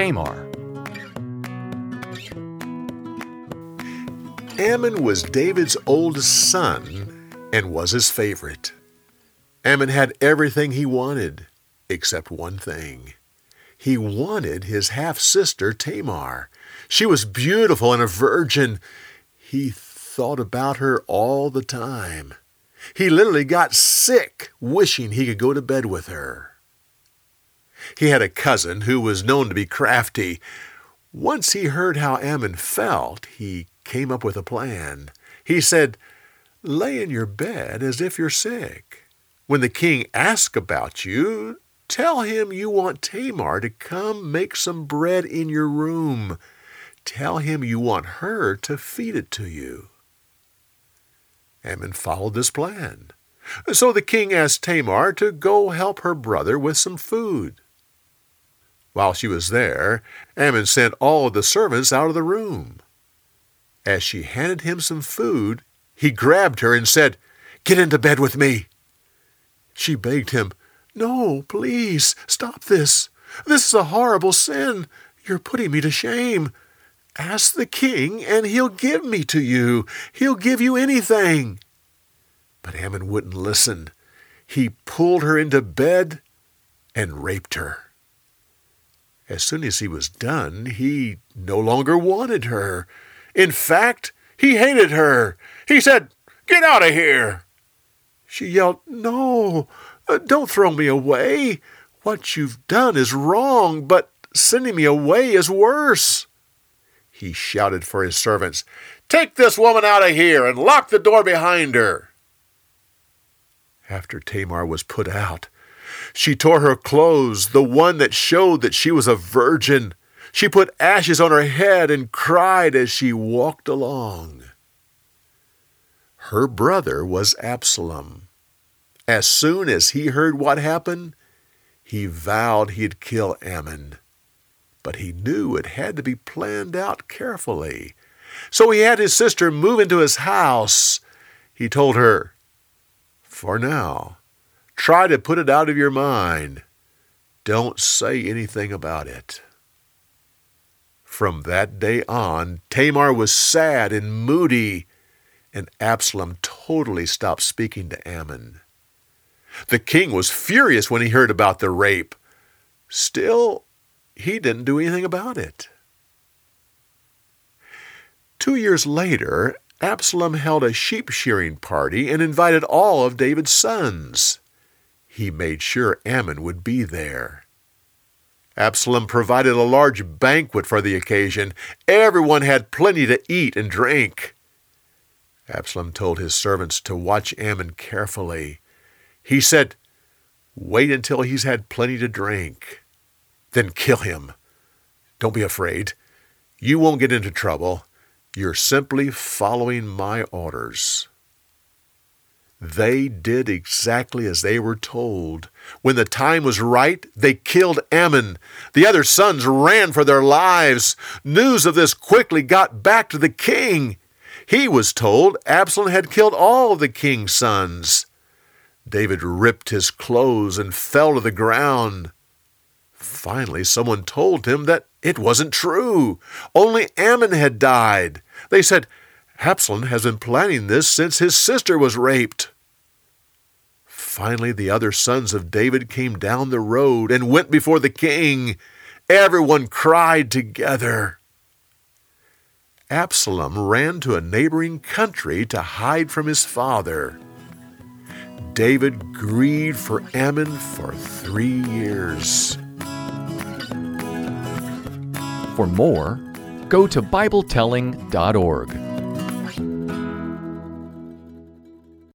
Tamar. Amnon was David's oldest son and was his favorite. Amnon had everything he wanted except one thing. He wanted his half sister Tamar. She was beautiful and a virgin. He thought about her all the time. He literally got sick wishing he could go to bed with her. He had a cousin who was known to be crafty. Once he heard how Amnon felt, he came up with a plan. He said, Lay in your bed as if you're sick. When the king asks about you, tell him you want Tamar to come make some bread in your room. Tell him you want her to feed it to you. Amnon followed this plan. So the king asked Tamar to go help her brother with some food. While she was there, Amnon sent all of the servants out of the room. As she handed him some food, he grabbed her and said, Get into bed with me. She begged him, No, please, stop this. This is a horrible sin. You're putting me to shame. Ask the king, and he'll give me to you. He'll give you anything. But Amnon wouldn't listen. He pulled her into bed and raped her. As soon as he was done, he no longer wanted her. In fact, he hated her. He said, Get out of here! She yelled, No, uh, don't throw me away. What you've done is wrong, but sending me away is worse. He shouted for his servants, Take this woman out of here and lock the door behind her. After Tamar was put out, she tore her clothes, the one that showed that she was a virgin. She put ashes on her head and cried as she walked along. Her brother was Absalom. As soon as he heard what happened, he vowed he'd kill Amnon. But he knew it had to be planned out carefully. So he had his sister move into his house. He told her, For now, try to put it out of your mind. Don't say anything about it. From that day on, Tamar was sad and moody, and Absalom totally stopped speaking to Amnon. The king was furious when he heard about the rape. Still, he didn't do anything about it. Two years later, Absalom held a sheep shearing party and invited all of David's sons. He made sure Amnon would be there. Absalom provided a large banquet for the occasion. Everyone had plenty to eat and drink. Absalom told his servants to watch Amnon carefully. He said, Wait until he's had plenty to drink. Then kill him. Don't be afraid. You won't get into trouble. You're simply following my orders. They did exactly as they were told. When the time was right, they killed Amnon. The other sons ran for their lives. News of this quickly got back to the king. He was told Absalom had killed all the king's sons. David ripped his clothes and fell to the ground. Finally, someone told him that it wasn't true. Only Amnon had died. They said, Absalom has been planning this since his sister was raped. Finally, the other sons of David came down the road and went before the king. Everyone cried together. Absalom ran to a neighboring country to hide from his father. David grieved for Amnon for three years. For more, go to BibleTelling.org.